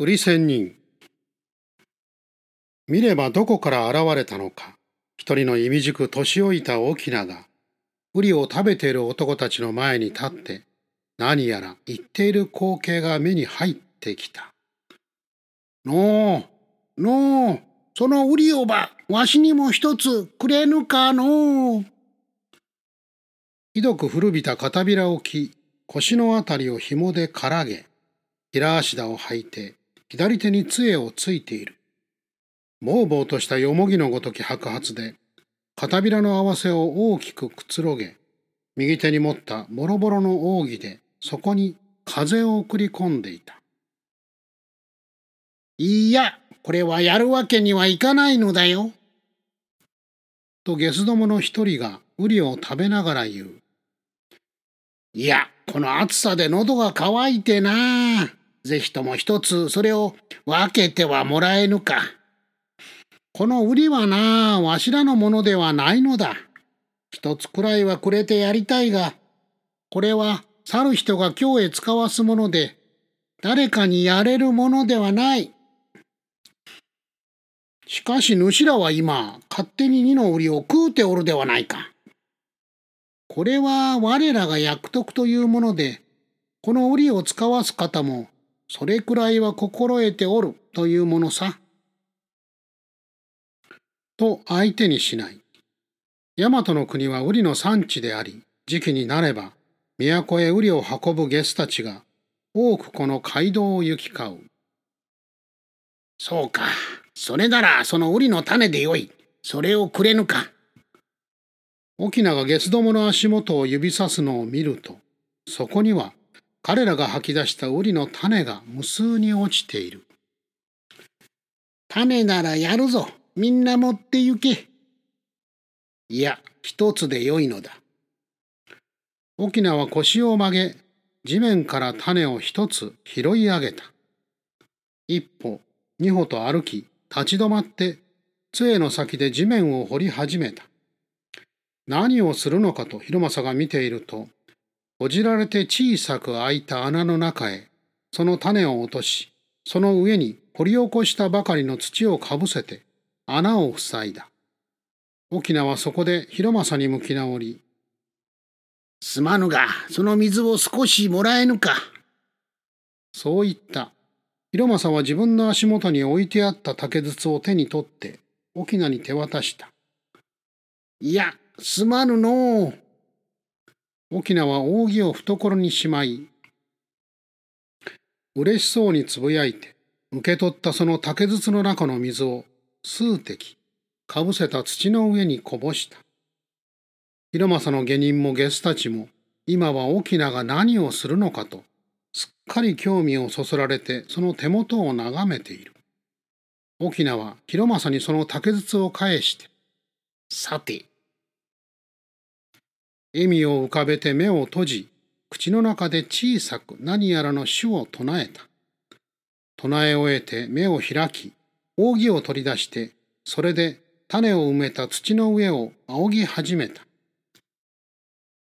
売り仙人見ればどこから現れたのか一人のいみじく年老いた翁がウリを食べている男たちの前に立って何やら言っている光景が目に入ってきた。のう、のう、そのウリをば、わしにも一つくれぬかのう。ひどく古びた片びらを着、腰のあたりを紐でからげ、平足田を履いて、左手に杖をついている。ぼうぼうとしたよもぎのごとき白髪で、片びらの合わせを大きくくつろげ、右手に持ったボロボロの扇で、そこに風を送り込んでいた。いや、これはやるわけにはいかないのだよ。とゲスどもの一人がウリを食べながら言う。いや、この暑さで喉が渇いてな。ぜひとも一つそれを分けてはもらえぬか。このウリはな、わしらのものではないのだ。一つくらいはくれてやりたいが、これは去る人が今日へ使わすもので、誰かにやれるものではない。しかし主らは今、勝手に二の売りを食うておるではないか。これは我らが約束というもので、この売りを使わす方も、それくらいは心得ておるというものさ。と相手にしない。大和の国は売りの産地であり、時期になれば都へ売りを運ぶゲスたちが多くこの街道を行き交う。そうか。それならその売りの種でよい。それをくれぬか。沖縄がゲスどもの足元を指さすのを見ると、そこには彼らが吐き出した売りの種が無数に落ちている。種ならやるぞ。みんな持って行け。いや、一つでよいのだ。沖縄は腰を曲げ、地面から種を一つ拾い上げた。一歩、二歩と歩き、立ち止まって、杖の先で地面を掘り始めた。何をするのかと広政が見ていると、ほじられて小さく開いた穴の中へ、その種を落とし、その上に掘り起こしたばかりの土をかぶせて、穴を塞いだ。沖縄はそこで広政に向き直り、すまぬが、その水を少しもらえぬか。そう言った。広政は自分の足元に置いてあった竹筒を手に取って、沖縄に手渡した。いや、すまぬのう。沖縄は扇を懐にしまい、嬉しそうにつぶやいて、受け取ったその竹筒の中の水を数滴、かぶせた土の上にこぼした。広政の下人もゲスたちも、今は沖縄が何をするのかと、すっかり興味をそそられてその手元を眺めている。沖縄は広政にその竹筒を返して、さて。笑みを浮かべて目を閉じ、口の中で小さく何やらの主を唱えた。唱え終えて目を開き、扇を取り出して、それで種を埋めた土の上を仰ぎ始めた。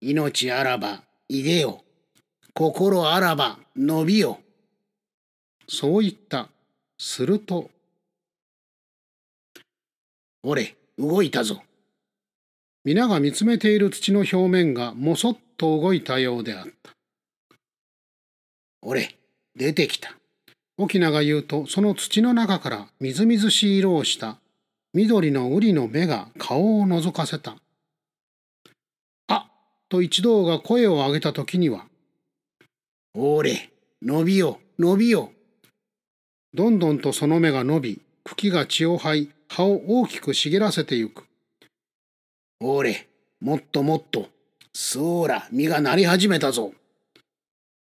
命あらば、いでよ。心あらば、伸びよ。そう言った。すると。おれ、動いたぞ。皆が見つめている土の表面がもそっと動いたようであった。おれ、出てきた。沖縄が言うと、その土の中からみずみずしい色をした緑の瓜の目が顔を覗かせた。あと一同が声を上げた時には、おれ、伸びよ、伸びよ。どんどんとその目が伸び、茎が血を吐い、葉を大きく茂らせてゆく。おれ、もっともっと。そうら、実がなり始めたぞ。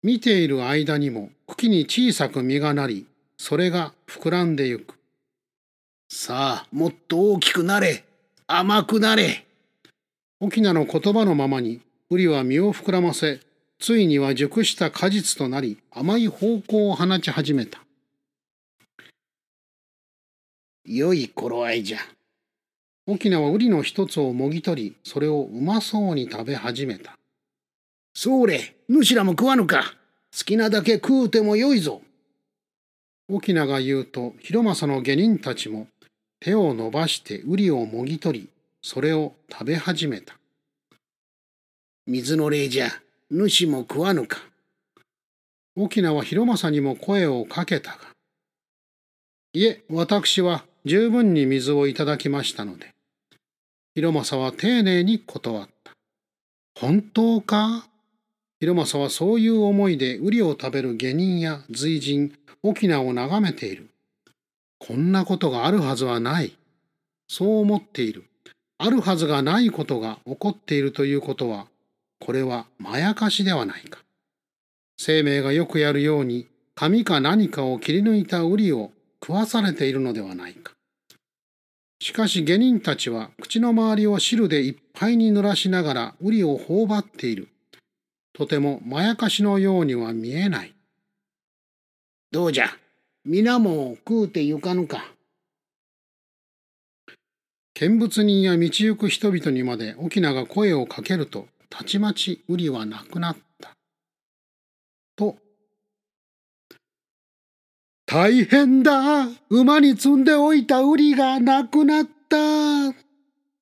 見ている間にも茎に小さく実がなり、それが膨らんでゆく。さあ、もっと大きくなれ。甘くなれ。沖縄の言葉のままにウリは実を膨らませ、ついには熟した果実となり、甘い方向を放ち始めた。良い頃合いじゃ。沖縄はウリの一つをもぎ取り、それをうまそうに食べ始めた。それ、主らも食わぬか。好きなだけ食うてもよいぞ。沖縄が言うと広政の下人たちも手を伸ばして瓜をもぎ取りそれを食べ始めた。水の霊じゃ主も食わぬか。沖縄は広政にも声をかけたが、いえ、私は十分に水をいただきましたので、広政は丁寧に断った。本当か？広政はそういう思いで瓜を食べる下人や随人、沖縄を眺めている。こんなことがあるはずはない。そう思っている。あるはずがないことが起こっているということは、これはまやかしではないか。生命がよくやるように、紙か何かを切り抜いた瓜を食わされているのではないか。しかし下人たちは口の周りを汁でいっぱいに濡らしながら瓜を頬張っている。とてもまやかしのようには見えない。どうじゃ、皆も食うてゆかぬか。見物人や道行く人々にまで沖縄が声をかけると、たちまち瓜はなくなった。と大変だ馬に積んでおいたウリがなくなった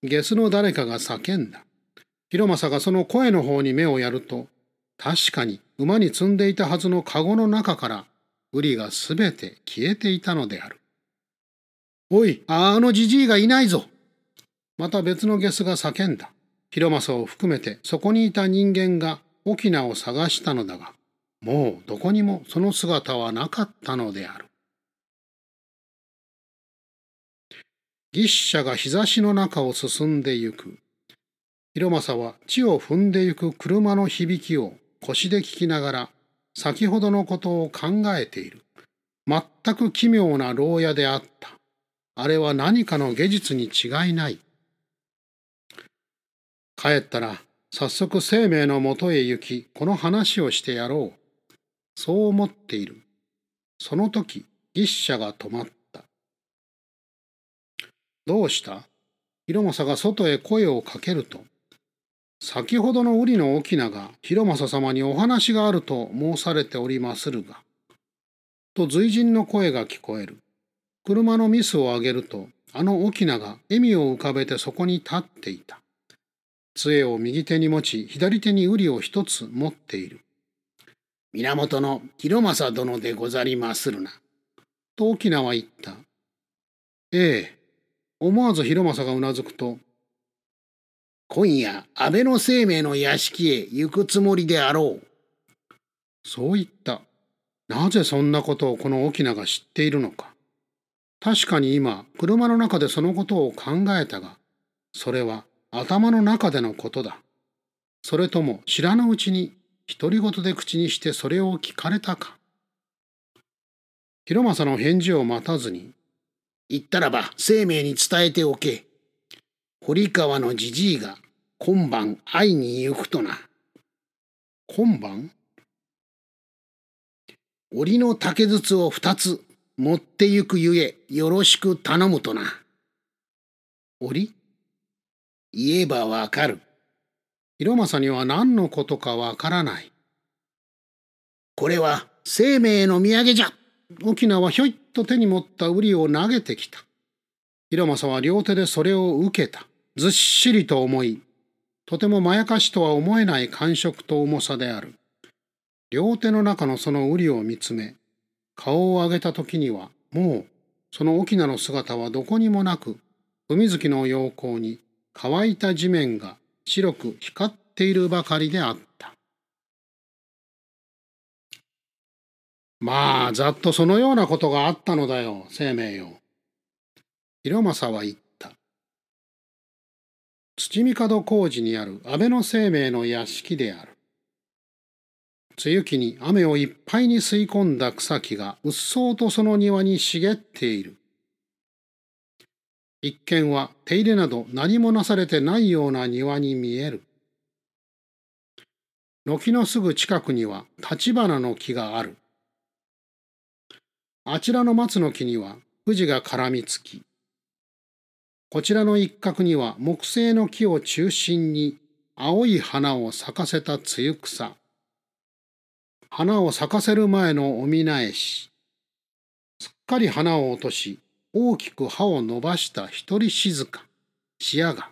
ゲスの誰かが叫んだ。広政がその声の方に目をやると、確かに馬に積んでいたはずの籠の中からウリがすべて消えていたのである。おい、あのじじいがいないぞまた別のゲスが叫んだ。広政を含めてそこにいた人間が沖縄を探したのだが、もうどこにもその姿はなかったのである。牛車が日差しの中を進んでゆく。広政は地を踏んでゆく車の響きを腰で聞きながら先ほどのことを考えている。全く奇妙な牢屋であった。あれは何かの技術に違いない。帰ったら早速生命のもとへ行きこの話をしてやろう。そう思っている。その時、牛車が止まった。どうした？広政が外へ声をかけると、先ほどの瓜の翁が広政様にお話があると申されておりまするが、と随人の声が聞こえる。車のミスを上げると、あの翁が笑みを浮かべてそこに立っていた。杖を右手に持ち、左手に瓜を一つ持っている。源の広政殿でござりまするな。と沖縄は言った。ええ。思わず広政がうなずくと、今夜、安倍の生命の屋敷へ行くつもりであろう。そう言った。なぜそんなことをこの沖縄が知っているのか。確かに今、車の中でそのことを考えたが、それは頭の中でのことだ。それとも知らぬうちに独り言で口にしてそれを聞かれたか。広政の返事を待たずに、言ったらば生命に伝えておけ。堀川のじじいが今晩会いに行くとな。今晩？檻の竹筒を二つ持ってゆくゆえよろしく頼むとな。檻？言えばわかる。広政には何のことかわからない。これは生命の土産じゃ。沖縄はひょいっと手に持った瓜を投げてきた。広政は両手でそれを受けた。ずっしりと重い。とてもまやかしとは思えない感触と重さである。両手の中のその瓜を見つめ、顔を上げた時には、もう、その沖縄の姿はどこにもなく、海月の陽光に乾いた地面が白く光っているばかりであった。まあ、ざっとそのようなことがあったのだよ、生命よ。広政は言った。土見門工事にある安倍の生命の屋敷である。梅雨期に雨をいっぱいに吸い込んだ草木がうっそうとその庭に茂っている。一見は手入れなど何もなされてないような庭に見える。軒のすぐ近くには立花の木がある。あちらの松の木には藤が絡みつき、こちらの一角には木製の木を中心に青い花を咲かせた露草。花を咲かせる前のおみなえし。かり花を落とし、大きく葉を伸ばした一人静か、視野が。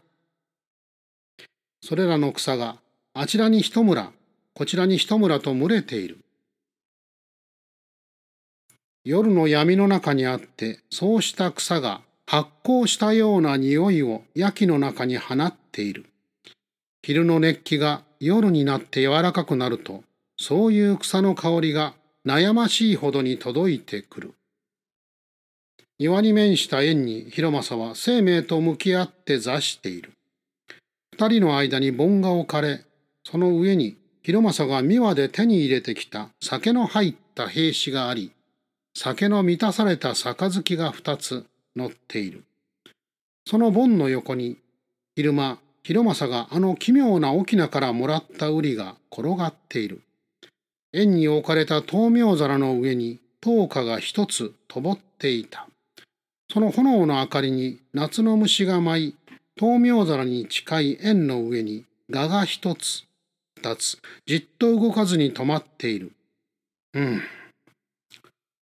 それらの草が、あちらに一村、こちらに一村と群れている。夜の闇の中にあって、そうした草が発酵したような匂いを焼きの中に放っている。昼の熱気が夜になって柔らかくなると、そういう草の香りが悩ましいほどに届いてくる。庭に面した縁に広政は生命と向き合って座している。二人の間に盆が置かれ、その上に広政が三輪で手に入れてきた酒の入った兵士があり、酒の満たされた杯が二つ乗っている。その盆の横に、昼間、広政があの奇妙な翁からもらった瓜が転がっている。円に置かれた灯明皿の上に灯火が一つ灯っていた。その炎の明かりに夏の虫が舞い、灯明皿に近い円の上に蛾が一つ、二つ、じっと動かずに止まっている。うん。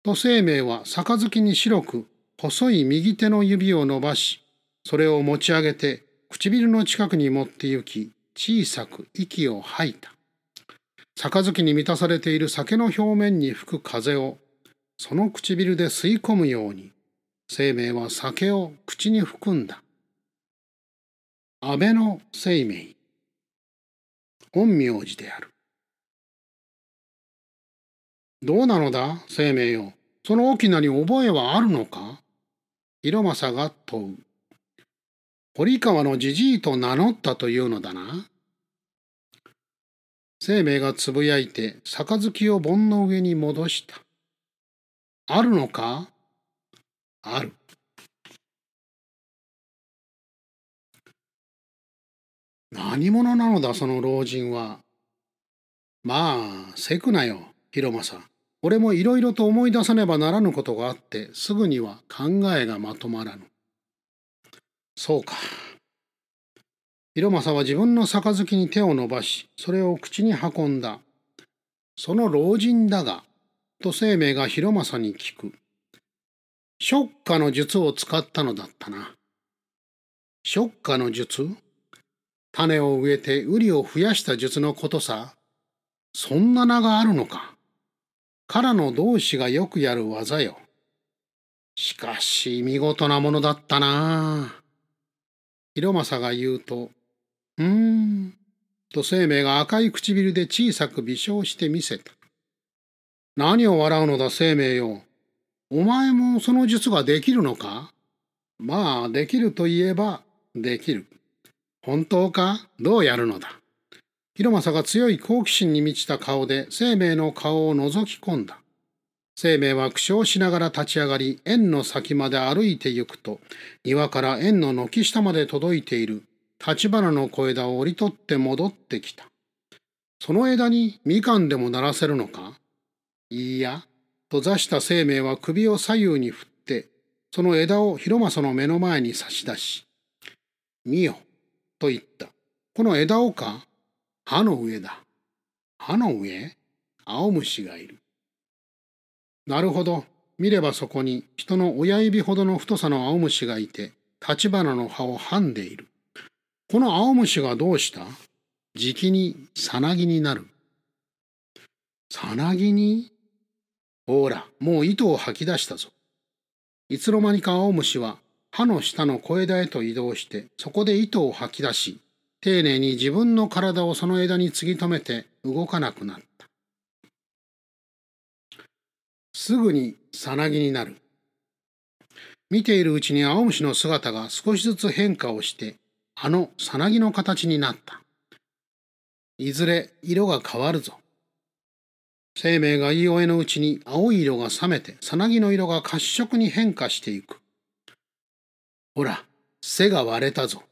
と生命は杯に白く細い右手の指を伸ばし、それを持ち上げて唇の近くに持って行き、小さく息を吐いた。杯に満たされている酒の表面に吹く風を、その唇で吸い込むように、生命は酒を口に含んだ。安倍の生命。陰陽師である。どうなのだ、生命よ。その沖縄に覚えはあるのか広政が問う。堀川のじじいと名乗ったというのだな。生命がつぶやいて杯を盆の上に戻した。あるのか？ある。何者なのだその老人は。まあ、せくなよ、広政。俺もいろいろと思い出さねばならぬことがあってすぐには考えがまとまらぬ。そうか。広政は自分の杯に手を伸ばし、それを口に運んだ。その老人だが、と生命が広政に聞く。ショッカの術を使ったのだったな。ショッカの術？種を植えて瓜を増やした術のことさ。そんな名があるのか。からの同志がよくやる技よ。しかし見事なものだったな。広政が言うと、うーん、と生命が赤い唇で小さく微笑してみせた。何を笑うのだ生命よ。お前もその術ができるのか？まあ、できると言えば、できる。本当か？どうやるのだ？広政が強い好奇心に満ちた顔で生命の顔を覗き込んだ。生命は苦笑しながら立ち上がり、円の先まで歩いて行くと、庭から円の軒下まで届いている立花の小枝を折り取って戻ってきた。その枝にみかんでもならせるのか？いいや、と座した生命は首を左右に振って、その枝を広政の目の前に差し出し、見よ、と言った。この枝をか歯の上だ。歯の上青虫がいる。なるほど。見ればそこに人の親指ほどの太さの青虫がいて、立花の葉をはんでいる。この青虫がどうした？じきにさなぎになる。さなぎにほら、もう糸を吐き出したぞ。いつの間にか青虫は歯の下の小枝へと移動して、そこで糸を吐き出し、丁寧に自分の体をその枝に継ぎ止めて動かなくなった。すぐにさなぎになる。見ているうちに青虫の姿が少しずつ変化をして、あのさなぎの形になった。いずれ色が変わるぞ。生命が言い終えのうちに青い色が冷めて、さなぎの色が褐色に変化していく。ほら、背が割れたぞ。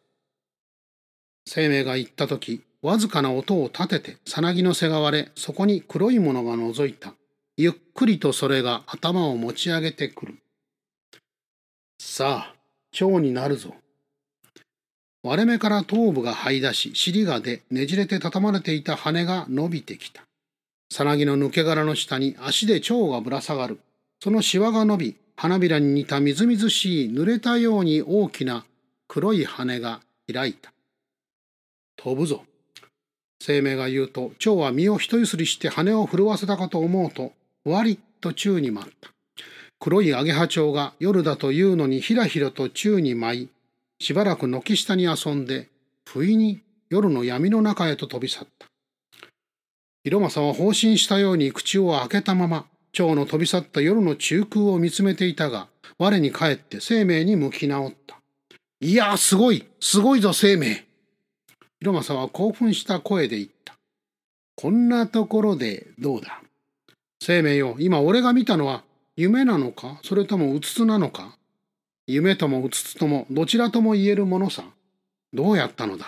生命が言ったとき、わずかな音を立てて、さなぎの背が割れ、そこに黒いものが覗いた。ゆっくりとそれが頭を持ち上げてくる。さあ、蝶になるぞ。割れ目から頭部が這い出し、尻が出、ねじれて畳まれていた羽が伸びてきた。さなぎの抜け殻の下に足で蝶がぶら下がる。そのシワが伸び、花びらに似たみずみずしい濡れたように大きな黒い羽が開いた。飛ぶぞ。生命が言うと、蝶は身を一ゆすりして羽を震わせたかと思うと、割っと宙に舞った。黒いアゲハチョウが夜だというのにひらひらと宙に舞い、しばらく軒下に遊んで、不意に夜の闇の中へと飛び去った。広政は放心したように口を開けたまま、蝶の飛び去った夜の中空を見つめていたが、我に返って生命に向き直った。いや、すごいすごいぞ、生命広政は興奮した声で言った。こんなところでどうだ？生命よ、今俺が見たのは夢なのか？それともうつつなのか？夢ともうつつともどちらとも言えるものさ。どうやったのだ？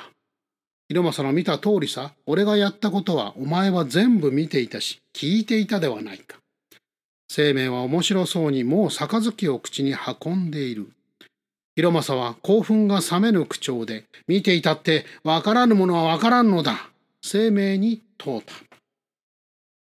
広政の見た通りさ、俺がやったことはお前は全部見ていたし、聞いていたではないか。生命は面白そうにもう杯を口に運んでいる。広政は興奮が冷めぬ口調で、見ていたってわからぬものはわからんのだ。生命に問うた。